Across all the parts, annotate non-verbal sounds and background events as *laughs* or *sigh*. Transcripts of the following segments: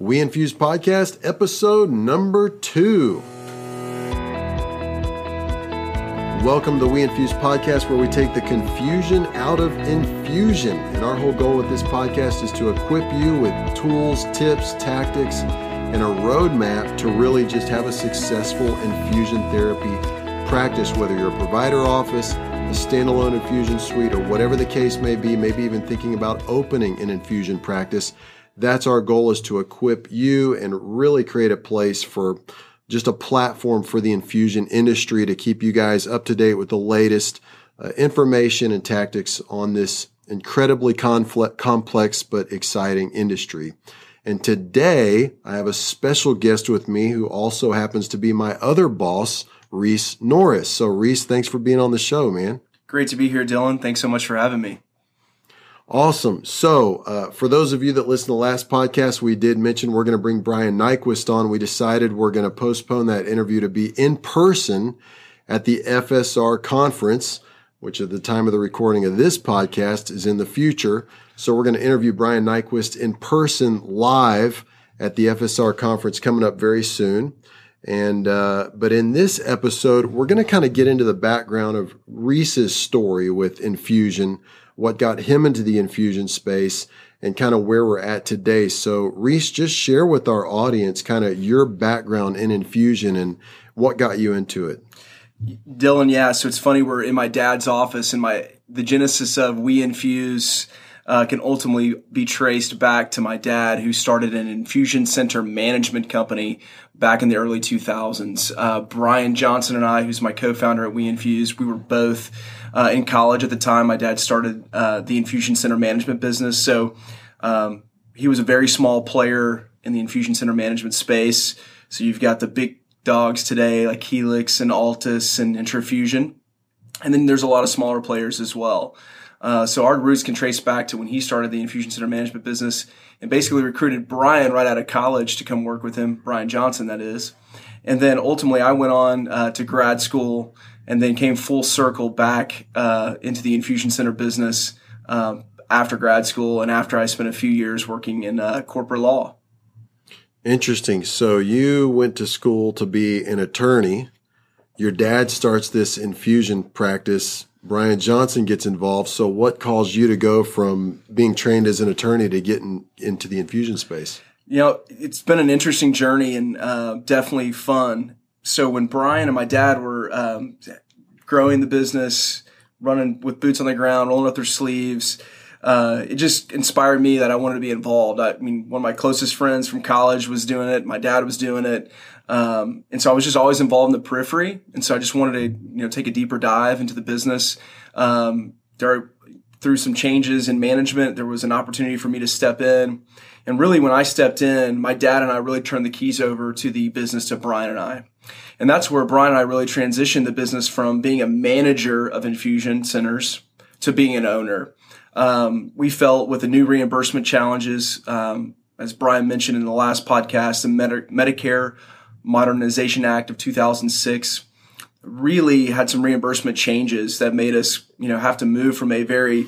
We Infuse Podcast, episode number two. Welcome to We Infuse Podcast, where we take the confusion out of infusion. And our whole goal with this podcast is to equip you with tools, tips, tactics, and a roadmap to really just have a successful infusion therapy practice, whether you're a provider office, a standalone infusion suite, or whatever the case may be, maybe even thinking about opening an infusion practice. That's our goal is to equip you and really create a place for just a platform for the infusion industry to keep you guys up to date with the latest uh, information and tactics on this incredibly complex but exciting industry. And today I have a special guest with me who also happens to be my other boss, Reese Norris. So Reese, thanks for being on the show, man. Great to be here, Dylan. Thanks so much for having me. Awesome. So, uh, for those of you that listened to the last podcast, we did mention we're going to bring Brian Nyquist on. We decided we're going to postpone that interview to be in person at the FSR conference, which at the time of the recording of this podcast is in the future. So, we're going to interview Brian Nyquist in person live at the FSR conference coming up very soon. And, uh, but in this episode, we're going to kind of get into the background of Reese's story with infusion what got him into the infusion space and kind of where we're at today. So, Reese, just share with our audience kind of your background in infusion and what got you into it. Dylan, yeah. So it's funny. We're in my dad's office, and my the genesis of We Infuse uh, can ultimately be traced back to my dad, who started an infusion center management company back in the early 2000s. Uh, Brian Johnson and I, who's my co-founder at We Infuse, we were both uh, in college at the time. My dad started uh, the infusion center management business, so um, he was a very small player in the infusion center management space. So you've got the big dogs today like Helix and Altus and Intrafusion, and then there's a lot of smaller players as well. Uh, so our roots can trace back to when he started the infusion center management business and basically recruited Brian right out of college to come work with him, Brian Johnson, that is. And then ultimately, I went on uh, to grad school and then came full circle back uh, into the infusion center business um, after grad school and after I spent a few years working in uh, corporate law. Interesting. So you went to school to be an attorney. Your dad starts this infusion practice. Brian Johnson gets involved. So what caused you to go from being trained as an attorney to getting into the infusion space? You know, it's been an interesting journey and uh, definitely fun. So when Brian and my dad were um, growing the business, running with boots on the ground, rolling up their sleeves, uh, it just inspired me that I wanted to be involved. I mean, one of my closest friends from college was doing it. My dad was doing it. Um, and so I was just always involved in the periphery. And so I just wanted to, you know, take a deeper dive into the business. Um, there, through some changes in management, there was an opportunity for me to step in. And really, when I stepped in, my dad and I really turned the keys over to the business to Brian and I. And that's where Brian and I really transitioned the business from being a manager of infusion centers to being an owner um, we felt with the new reimbursement challenges, um, as Brian mentioned in the last podcast, the Medi- Medicare Modernization Act of 2006 really had some reimbursement changes that made us, you know, have to move from a very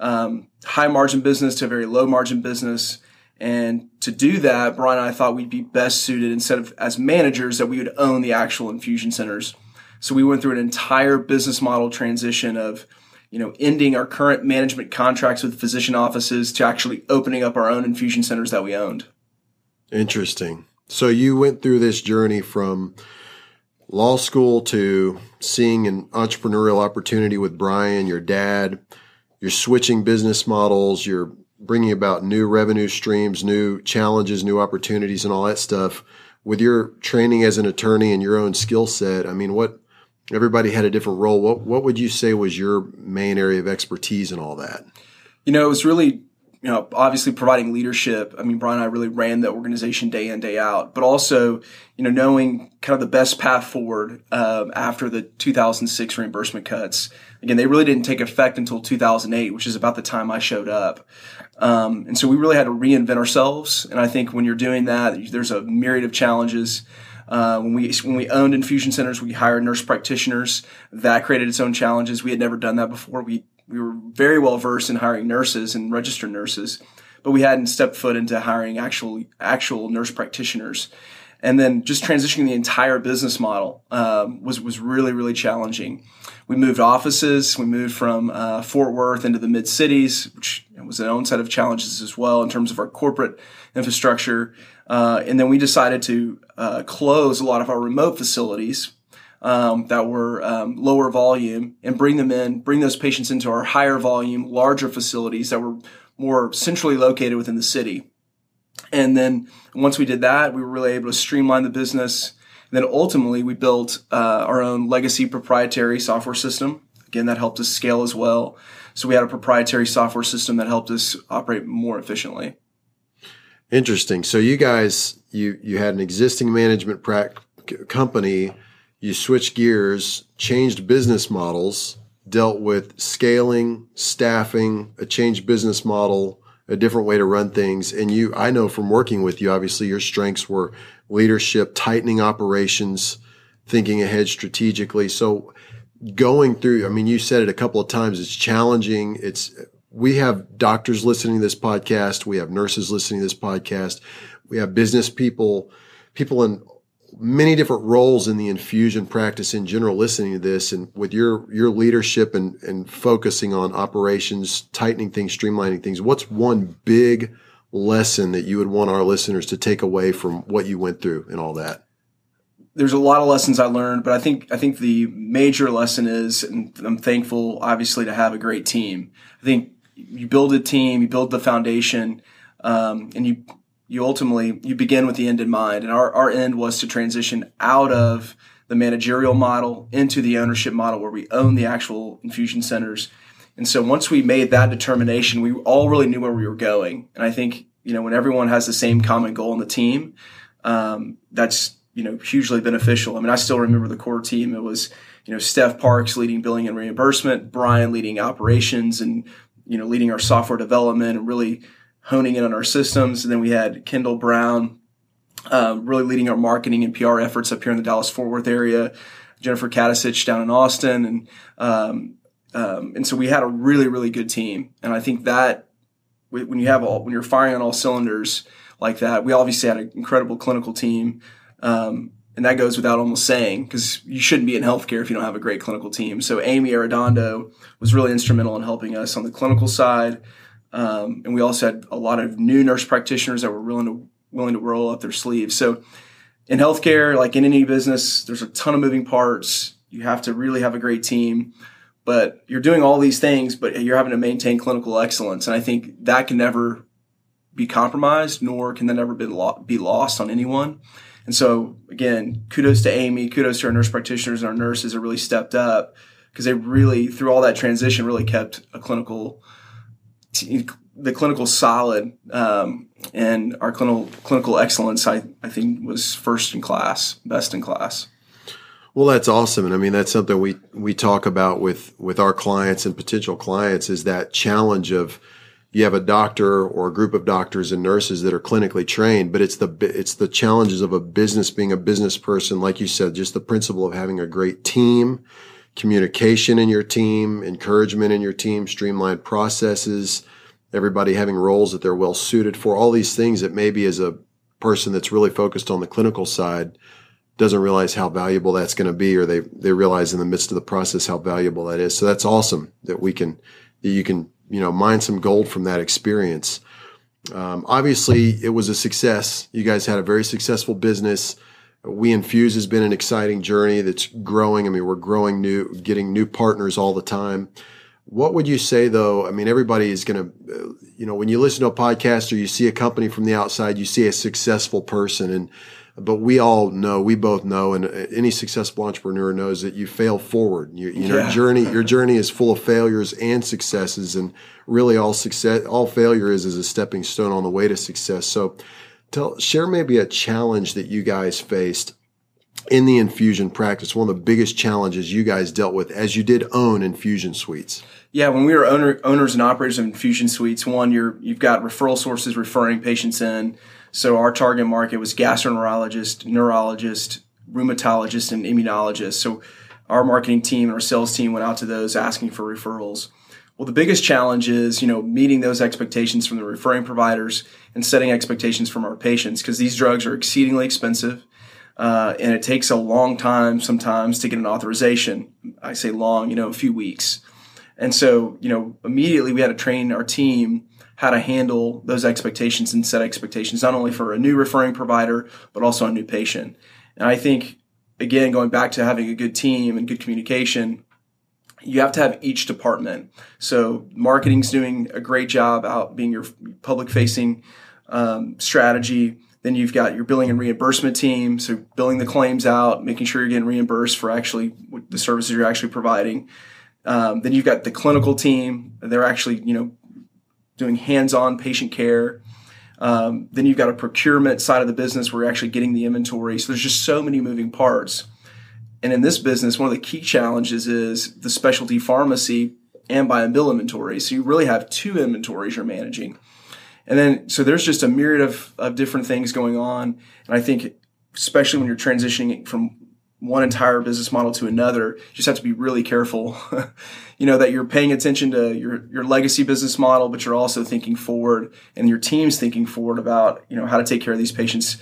um, high margin business to a very low margin business. And to do that, Brian and I thought we'd be best suited instead of as managers that we would own the actual infusion centers. So we went through an entire business model transition of you know, ending our current management contracts with physician offices to actually opening up our own infusion centers that we owned. Interesting. So you went through this journey from law school to seeing an entrepreneurial opportunity with Brian, your dad. You're switching business models. You're bringing about new revenue streams, new challenges, new opportunities, and all that stuff. With your training as an attorney and your own skill set, I mean, what everybody had a different role. What what would you say was your main area of expertise in all that? You know, it was really you know, obviously providing leadership. I mean, Brian and I really ran the organization day in, day out, but also, you know, knowing kind of the best path forward uh, after the 2006 reimbursement cuts. Again, they really didn't take effect until 2008, which is about the time I showed up. Um, and so we really had to reinvent ourselves. And I think when you're doing that, there's a myriad of challenges. Uh, when we when we owned infusion centers, we hired nurse practitioners. That created its own challenges. We had never done that before. We we were very well versed in hiring nurses and registered nurses, but we hadn't stepped foot into hiring actual actual nurse practitioners. And then just transitioning the entire business model um, was was really really challenging. We moved offices. We moved from uh, Fort Worth into the mid cities, which was an own set of challenges as well in terms of our corporate infrastructure. Uh, and then we decided to uh, close a lot of our remote facilities um, that were um, lower volume and bring them in, bring those patients into our higher volume, larger facilities that were more centrally located within the city. And then once we did that, we were really able to streamline the business. And then ultimately, we built uh, our own legacy proprietary software system. Again, that helped us scale as well. So we had a proprietary software system that helped us operate more efficiently. Interesting. So you guys, you you had an existing management pra- company. You switched gears, changed business models, dealt with scaling, staffing, a changed business model, a different way to run things. And you, I know from working with you, obviously your strengths were leadership, tightening operations, thinking ahead strategically. So going through, I mean, you said it a couple of times. It's challenging. It's, we have doctors listening to this podcast. We have nurses listening to this podcast. We have business people, people in many different roles in the infusion practice in general listening to this and with your your leadership and and focusing on operations tightening things streamlining things what's one big lesson that you would want our listeners to take away from what you went through and all that there's a lot of lessons I learned, but I think I think the major lesson is, and I'm thankful, obviously, to have a great team. I think you build a team, you build the foundation, um, and you you ultimately you begin with the end in mind. And our, our end was to transition out of the managerial model into the ownership model where we own the actual infusion centers. And so once we made that determination we all really knew where we were going. And i think you know when everyone has the same common goal in the team um, that's you know hugely beneficial. I mean i still remember the core team. It was you know steph parks leading billing and reimbursement brian leading operations and you know leading our software development and really honing in on our systems. And then we had Kendall Brown, uh, really leading our marketing and PR efforts up here in the Dallas Fort Worth area. Jennifer Katasich down in Austin, and um, um, and so we had a really really good team. And I think that when you have all when you're firing on all cylinders like that, we obviously had an incredible clinical team. Um, and that goes without almost saying because you shouldn't be in healthcare if you don't have a great clinical team. So Amy Arredondo was really instrumental in helping us on the clinical side. Um, and we also had a lot of new nurse practitioners that were willing to willing to roll up their sleeves. So in healthcare, like in any business, there's a ton of moving parts. You have to really have a great team, but you're doing all these things, but you're having to maintain clinical excellence. And I think that can never be compromised, nor can that ever be, be lost on anyone. And so again, kudos to Amy, kudos to our nurse practitioners and our nurses that really stepped up because they really, through all that transition, really kept a clinical the clinical solid um, and our clinical clinical excellence, I, I think, was first in class, best in class. Well, that's awesome, and I mean that's something we we talk about with with our clients and potential clients is that challenge of you have a doctor or a group of doctors and nurses that are clinically trained, but it's the it's the challenges of a business being a business person, like you said, just the principle of having a great team communication in your team, encouragement in your team, streamlined processes, everybody having roles that they're well suited for, all these things that maybe as a person that's really focused on the clinical side doesn't realize how valuable that's going to be, or they, they realize in the midst of the process how valuable that is. So that's awesome that we can, that you can, you know, mine some gold from that experience. Um, obviously it was a success. You guys had a very successful business we infuse has been an exciting journey that's growing. I mean, we're growing new, getting new partners all the time. What would you say though? I mean, everybody is going to, uh, you know, when you listen to a podcast or you see a company from the outside, you see a successful person and, but we all know, we both know, and uh, any successful entrepreneur knows that you fail forward. You, you know, yeah. journey, your journey is full of failures and successes, and really all success, all failure is is a stepping stone on the way to success. So, Tell, share maybe a challenge that you guys faced in the infusion practice. One of the biggest challenges you guys dealt with as you did own infusion suites. Yeah, when we were owner, owners and operators of infusion suites, one you're you've got referral sources referring patients in. So our target market was gastroenterologist, neurologist, rheumatologist, and immunologist. So our marketing team and our sales team went out to those asking for referrals. Well, the biggest challenge is, you know, meeting those expectations from the referring providers and setting expectations from our patients because these drugs are exceedingly expensive. Uh, and it takes a long time sometimes to get an authorization. I say long, you know, a few weeks. And so, you know, immediately we had to train our team how to handle those expectations and set expectations, not only for a new referring provider, but also a new patient. And I think, again, going back to having a good team and good communication, you have to have each department. So marketing's doing a great job out being your public facing um, strategy. Then you've got your billing and reimbursement team, so billing the claims out, making sure you're getting reimbursed for actually the services you're actually providing. Um, then you've got the clinical team; they're actually you know doing hands-on patient care. Um, then you've got a procurement side of the business where you're actually getting the inventory. So there's just so many moving parts. And in this business, one of the key challenges is the specialty pharmacy and buy and bill inventory. So you really have two inventories you're managing. And then, so there's just a myriad of, of different things going on. And I think, especially when you're transitioning from one entire business model to another, you just have to be really careful, *laughs* you know, that you're paying attention to your, your legacy business model, but you're also thinking forward and your team's thinking forward about, you know, how to take care of these patients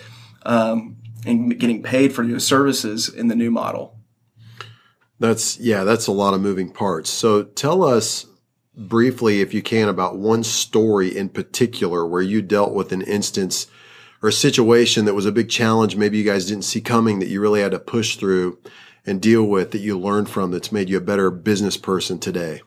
um, and getting paid for your services in the new model. That's yeah, that's a lot of moving parts. So tell us briefly, if you can, about one story in particular where you dealt with an instance or a situation that was a big challenge maybe you guys didn't see coming that you really had to push through and deal with that you learned from that's made you a better business person today?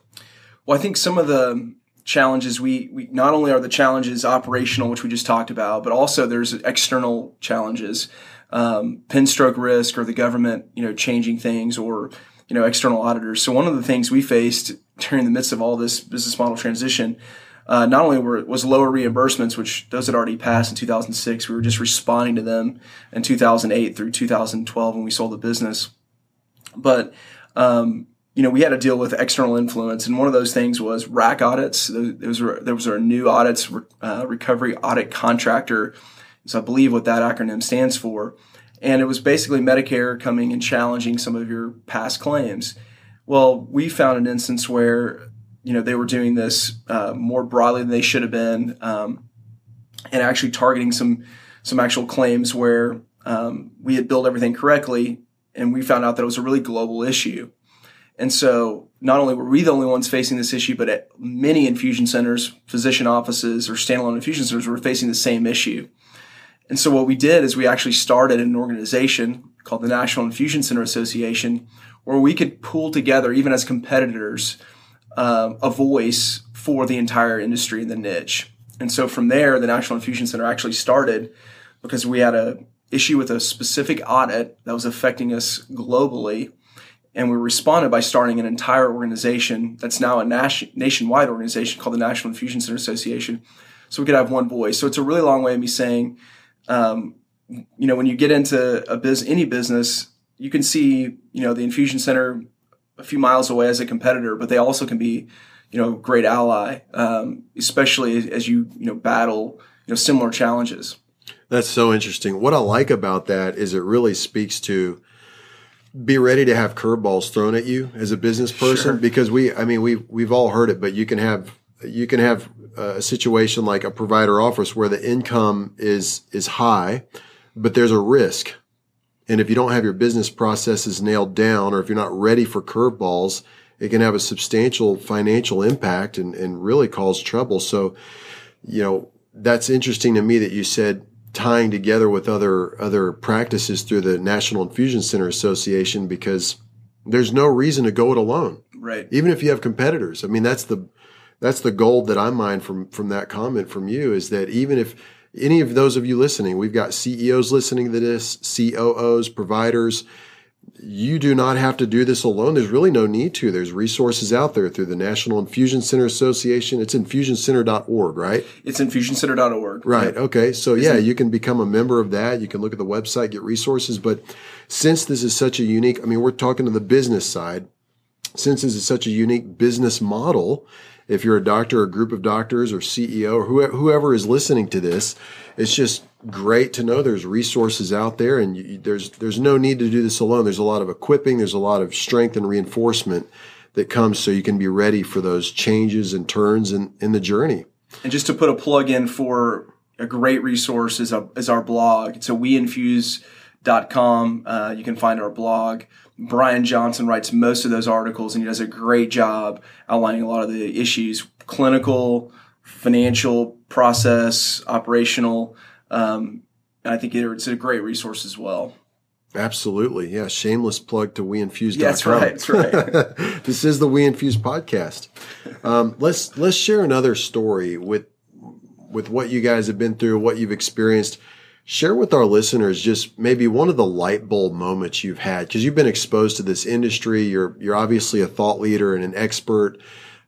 Well, I think some of the challenges we, we not only are the challenges operational, which we just talked about, but also there's external challenges um, pen stroke risk or the government, you know, changing things or, you know, external auditors. So one of the things we faced during the midst of all this business model transition, uh, not only were was lower reimbursements, which those had already passed in 2006, we were just responding to them in 2008 through 2012 when we sold the business. But um, you know, we had to deal with external influence, and one of those things was RAC audits. There was there was our new audits uh, recovery audit contractor so I believe what that acronym stands for. And it was basically Medicare coming and challenging some of your past claims. Well, we found an instance where you know they were doing this uh, more broadly than they should have been, um, and actually targeting some some actual claims where um, we had billed everything correctly, and we found out that it was a really global issue. And so, not only were we the only ones facing this issue, but at many infusion centers, physician offices, or standalone infusion centers were facing the same issue. And so what we did is we actually started an organization called the National Infusion Center Association, where we could pool together, even as competitors, uh, a voice for the entire industry in the niche. And so from there, the National Infusion Center actually started because we had a issue with a specific audit that was affecting us globally. And we responded by starting an entire organization that's now a nation, nationwide organization called the National Infusion Center Association. So we could have one voice. So it's a really long way of me saying, um, you know, when you get into a biz, any business, you can see, you know, the infusion center a few miles away as a competitor, but they also can be, you know, great ally, um, especially as you, you know, battle, you know, similar challenges. That's so interesting. What I like about that is it really speaks to be ready to have curveballs thrown at you as a business person sure. because we, I mean, we we've all heard it, but you can have you can have a situation like a provider office where the income is is high, but there's a risk. And if you don't have your business processes nailed down, or if you're not ready for curveballs, it can have a substantial financial impact and, and really cause trouble. So, you know, that's interesting to me that you said tying together with other other practices through the National Infusion Center Association because there's no reason to go it alone. Right. Even if you have competitors. I mean, that's the that's the gold that I mine from from that comment from you is that even if any of those of you listening, we've got CEOs listening to this, COOs, providers. You do not have to do this alone. There's really no need to. There's resources out there through the National Infusion Center Association. It's infusioncenter.org, right? It's infusioncenter.org. Right. Okay. So yeah, you can become a member of that. You can look at the website, get resources. But since this is such a unique, I mean, we're talking to the business side. Since this is such a unique business model, if you're a doctor, or a group of doctors, or CEO, or whoever is listening to this, it's just great to know there's resources out there, and you, there's there's no need to do this alone. There's a lot of equipping, there's a lot of strength and reinforcement that comes so you can be ready for those changes and turns in, in the journey. And just to put a plug in for a great resource is, a, is our blog. It's a weinfuse.com. Uh, you can find our blog. Brian Johnson writes most of those articles and he does a great job outlining a lot of the issues clinical, financial, process, operational. Um, and I think it's a great resource as well. Absolutely. Yeah. Shameless plug to weinfuse.com. Yeah, that's right. That's right. *laughs* this is the We Infuse podcast. Um, let's, let's share another story with, with what you guys have been through, what you've experienced. Share with our listeners just maybe one of the light bulb moments you've had because you've been exposed to this industry. You're, you're obviously a thought leader and an expert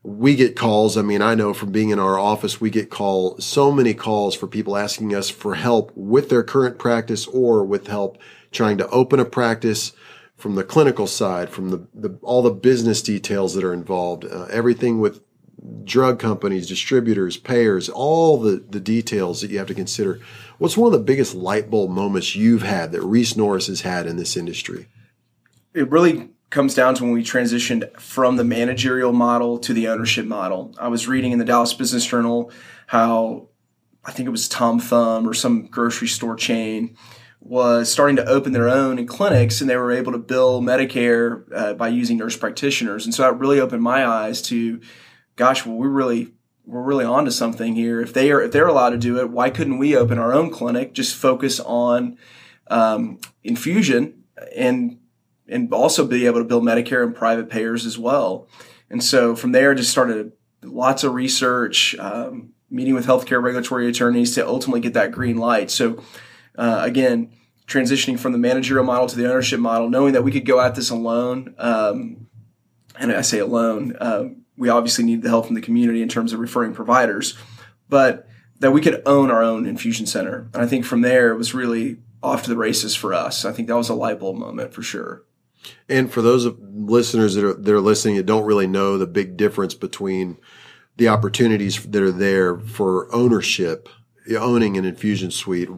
we get calls. I mean, I know from being in our office, we get call so many calls for people asking us for help with their current practice or with help trying to open a practice from the clinical side, from the, the all the business details that are involved, uh, everything with drug companies, distributors, payers, all the, the details that you have to consider. What's one of the biggest light bulb moments you've had that Reese Norris has had in this industry? It really comes down to when we transitioned from the managerial model to the ownership model. I was reading in the Dallas Business Journal how I think it was Tom Thumb or some grocery store chain was starting to open their own in clinics and they were able to bill Medicare uh, by using nurse practitioners. And so that really opened my eyes to, gosh, well, we're really, we're really onto something here. If they are, if they're allowed to do it, why couldn't we open our own clinic, just focus on, um, infusion and and also be able to build Medicare and private payers as well. And so from there, just started lots of research, um, meeting with healthcare regulatory attorneys to ultimately get that green light. So uh, again, transitioning from the managerial model to the ownership model, knowing that we could go at this alone. Um, and I say alone, uh, we obviously need the help from the community in terms of referring providers, but that we could own our own infusion center. And I think from there, it was really off to the races for us. I think that was a light bulb moment for sure. And for those listeners that are, that are listening that don't really know the big difference between the opportunities that are there for ownership, owning an infusion suite,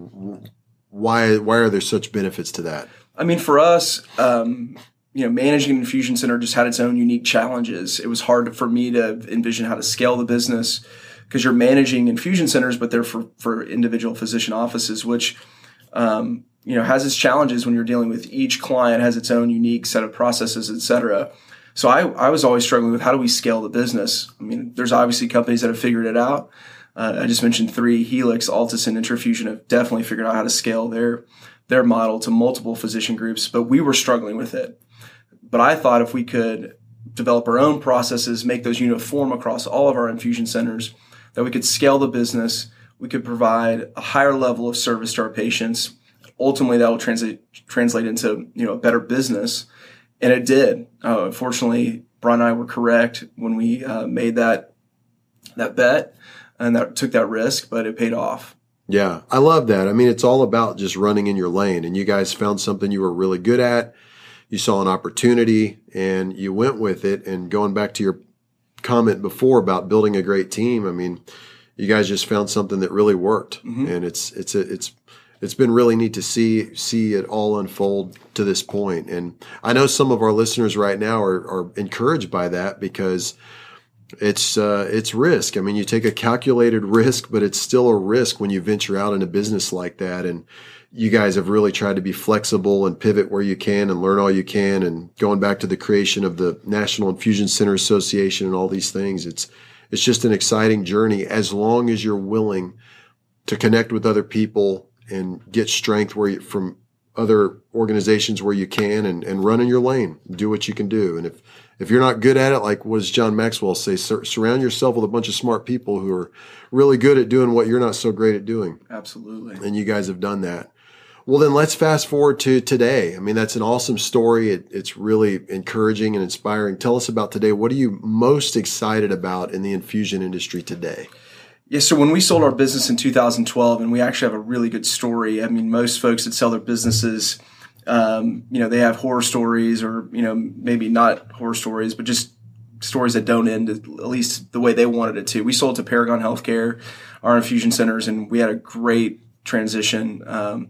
why why are there such benefits to that? I mean, for us, um, you know, managing an infusion center just had its own unique challenges. It was hard for me to envision how to scale the business because you're managing infusion centers, but they're for for individual physician offices, which um, you know has its challenges when you're dealing with each client has its own unique set of processes et cetera. So I, I was always struggling with how do we scale the business? I mean there's obviously companies that have figured it out. Uh, i just mentioned three helix altus and intrafusion have definitely figured out how to scale their their model to multiple physician groups but we were struggling with it but i thought if we could develop our own processes make those uniform across all of our infusion centers that we could scale the business we could provide a higher level of service to our patients ultimately that will translate translate into you know a better business, and it did. Uh, unfortunately, Brian and I were correct when we uh, made that that bet and that took that risk, but it paid off. Yeah, I love that. I mean, it's all about just running in your lane, and you guys found something you were really good at. You saw an opportunity and you went with it. And going back to your comment before about building a great team, I mean, you guys just found something that really worked, mm-hmm. and it's it's a, it's it's been really neat to see see it all unfold to this point. And I know some of our listeners right now are, are encouraged by that because it's uh, it's risk. I mean, you take a calculated risk, but it's still a risk when you venture out in a business like that. And you guys have really tried to be flexible and pivot where you can and learn all you can. And going back to the creation of the National Infusion Center Association and all these things, it's it's just an exciting journey as long as you're willing to connect with other people and get strength where you, from other organizations where you can and, and run in your lane, do what you can do. And if, if you're not good at it, like what does John Maxwell say, sur- surround yourself with a bunch of smart people who are really good at doing what you're not so great at doing. Absolutely. And you guys have done that. Well, then let's fast forward to today. I mean, that's an awesome story. It, it's really encouraging and inspiring. Tell us about today. What are you most excited about in the infusion industry today? Yeah, so when we sold our business in 2012, and we actually have a really good story. I mean, most folks that sell their businesses, um, you know, they have horror stories, or you know, maybe not horror stories, but just stories that don't end at least the way they wanted it to. We sold to Paragon Healthcare, our infusion centers, and we had a great transition. Um,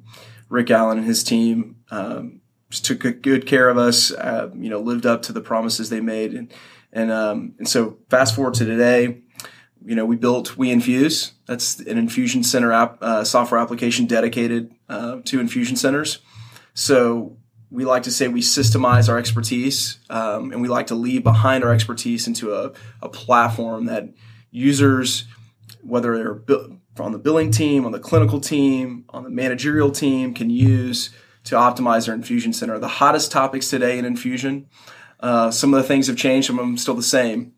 Rick Allen and his team um, took good care of us. Uh, you know, lived up to the promises they made, and And um, and so fast forward to today, you know, we built We Infuse. That's an infusion center app, uh, software application dedicated uh, to infusion centers. So we like to say we systemize our expertise, um, and we like to leave behind our expertise into a, a platform that users, whether they're on the billing team, on the clinical team, on the managerial team, can use to optimize their infusion center. The hottest topics today in infusion. Uh, some of the things have changed. Some of them still the same.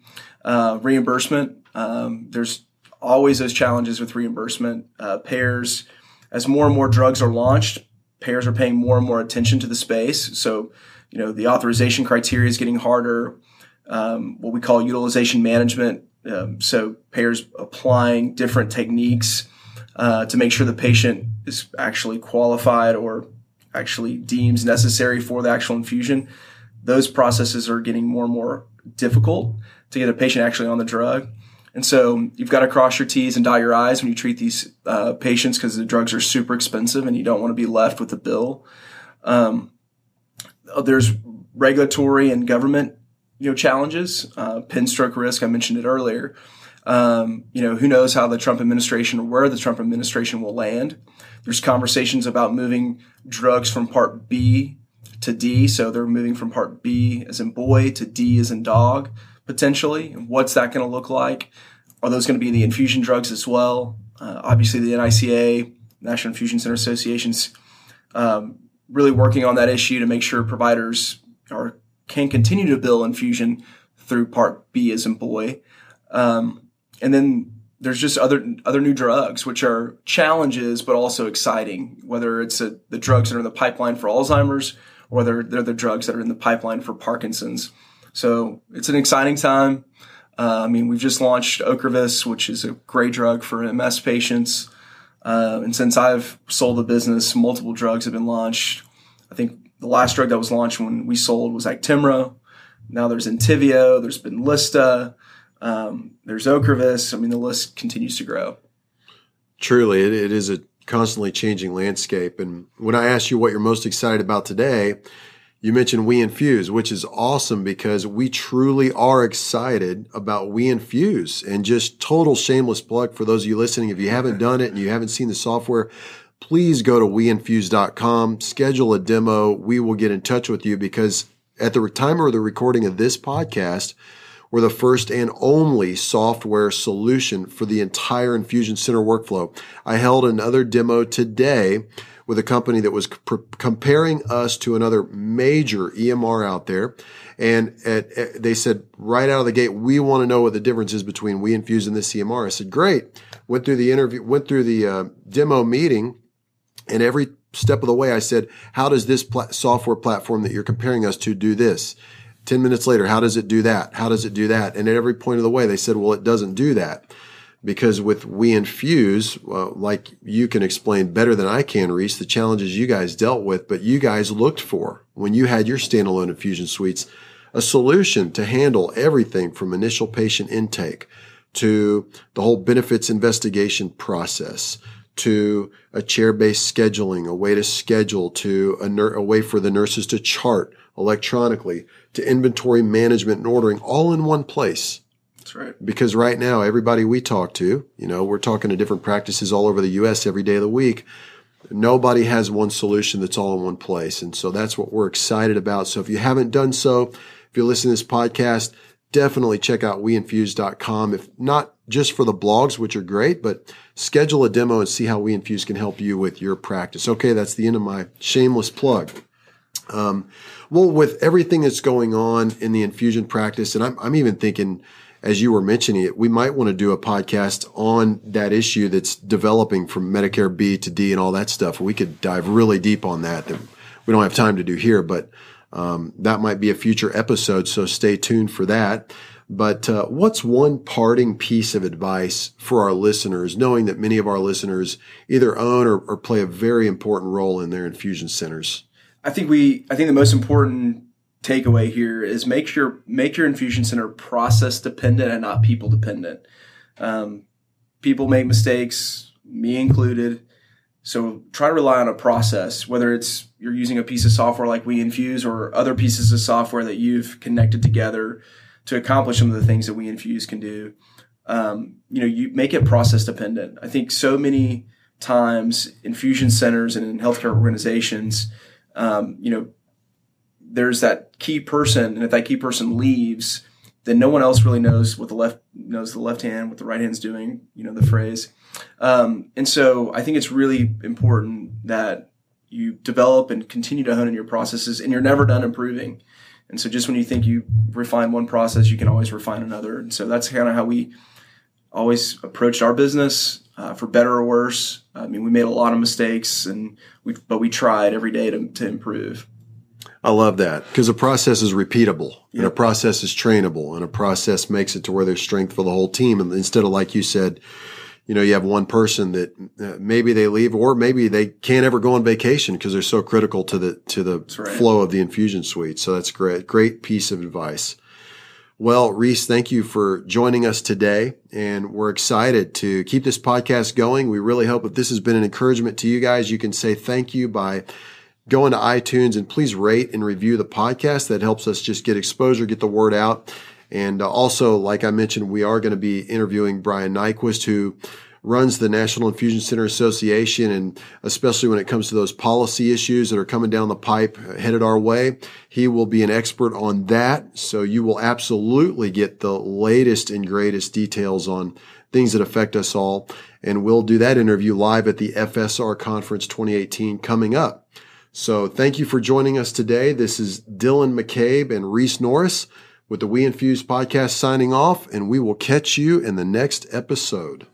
Uh, reimbursement. Um, there's always those challenges with reimbursement. Uh, payers, as more and more drugs are launched, payers are paying more and more attention to the space. So, you know, the authorization criteria is getting harder. Um, what we call utilization management. Um, so payers applying different techniques uh, to make sure the patient is actually qualified or actually deems necessary for the actual infusion. Those processes are getting more and more difficult to get a patient actually on the drug. And so you've got to cross your T's and dot your I's when you treat these uh, patients because the drugs are super expensive and you don't want to be left with a bill. Um, there's regulatory and government, you know, challenges. Uh, stroke risk, I mentioned it earlier. Um, you know, who knows how the Trump administration or where the Trump administration will land. There's conversations about moving drugs from Part B to D. So they're moving from Part B as in boy to D as in dog potentially. What's that going to look like? Are those going to be the infusion drugs as well? Uh, obviously, the NICA, National Infusion Center Associations, um, really working on that issue to make sure providers are can continue to bill infusion through Part B as in boy. Um, and then there's just other other new drugs which are challenges but also exciting whether it's a, the drugs that are in the pipeline for alzheimer's or whether they're the drugs that are in the pipeline for parkinson's so it's an exciting time. Uh, I mean, we've just launched Ocrevus, which is a great drug for MS patients. Uh, and since I've sold the business, multiple drugs have been launched. I think the last drug that was launched when we sold was Actemra. Now there's Entyvio, there's Benlysta, um, there's Ocrevus. I mean, the list continues to grow. Truly, it, it is a constantly changing landscape. And when I asked you what you're most excited about today, you mentioned We Infuse, which is awesome because we truly are excited about We Infuse and just total shameless plug for those of you listening. If you haven't done it and you haven't seen the software, please go to weinfuse.com, schedule a demo. We will get in touch with you because at the time of the recording of this podcast, we're the first and only software solution for the entire infusion center workflow. I held another demo today with a company that was pr- comparing us to another major EMR out there. And at, at, they said right out of the gate, we want to know what the difference is between We Infuse and this EMR. I said, great. Went through the interview, went through the uh, demo meeting, and every step of the way, I said, how does this pl- software platform that you're comparing us to do this? 10 minutes later, how does it do that? How does it do that? And at every point of the way, they said, well, it doesn't do that because with We Infuse, like you can explain better than I can, Reese, the challenges you guys dealt with, but you guys looked for when you had your standalone infusion suites, a solution to handle everything from initial patient intake to the whole benefits investigation process to a chair-based scheduling, a way to schedule to a, ner- a way for the nurses to chart electronically to inventory management and ordering all in one place that's right. Because right now, everybody we talk to, you know, we're talking to different practices all over the U.S. every day of the week. Nobody has one solution that's all in one place. And so that's what we're excited about. So if you haven't done so, if you're listening to this podcast, definitely check out weinfuse.com. If not just for the blogs, which are great, but schedule a demo and see how We Infuse can help you with your practice. Okay, that's the end of my shameless plug. Um, well, with everything that's going on in the infusion practice, and I'm, I'm even thinking as you were mentioning it, we might want to do a podcast on that issue that's developing from Medicare B to D and all that stuff. We could dive really deep on that that we don't have time to do here, but um, that might be a future episode. So stay tuned for that. But uh, what's one parting piece of advice for our listeners, knowing that many of our listeners either own or, or play a very important role in their infusion centers? I think we, I think the most important takeaway here is make your make your infusion center process dependent and not people dependent. Um, people make mistakes, me included. So try to rely on a process, whether it's you're using a piece of software like We Infuse or other pieces of software that you've connected together to accomplish some of the things that we infuse can do. Um, you know, you make it process dependent. I think so many times infusion centers and in healthcare organizations, um, you know, there's that key person, and if that key person leaves, then no one else really knows what the left knows the left hand, what the right hand's doing. You know the phrase, um, and so I think it's really important that you develop and continue to hone in your processes, and you're never done improving. And so, just when you think you refine one process, you can always refine another. And so that's kind of how we always approached our business, uh, for better or worse. I mean, we made a lot of mistakes, and we but we tried every day to to improve. I love that because a process is repeatable yep. and a process is trainable and a process makes it to where there's strength for the whole team. And instead of like you said, you know, you have one person that uh, maybe they leave or maybe they can't ever go on vacation because they're so critical to the, to the right. flow of the infusion suite. So that's great. Great piece of advice. Well, Reese, thank you for joining us today. And we're excited to keep this podcast going. We really hope if this has been an encouragement to you guys, you can say thank you by going to iTunes and please rate and review the podcast. That helps us just get exposure, get the word out. And uh, also, like I mentioned, we are going to be interviewing Brian Nyquist, who runs the National Infusion Center Association, and especially when it comes to those policy issues that are coming down the pipe uh, headed our way, he will be an expert on that. So you will absolutely get the latest and greatest details on things that affect us all. And we'll do that interview live at the FSR Conference 2018 coming up. So thank you for joining us today. This is Dylan McCabe and Reese Norris with the We Infuse podcast signing off, and we will catch you in the next episode.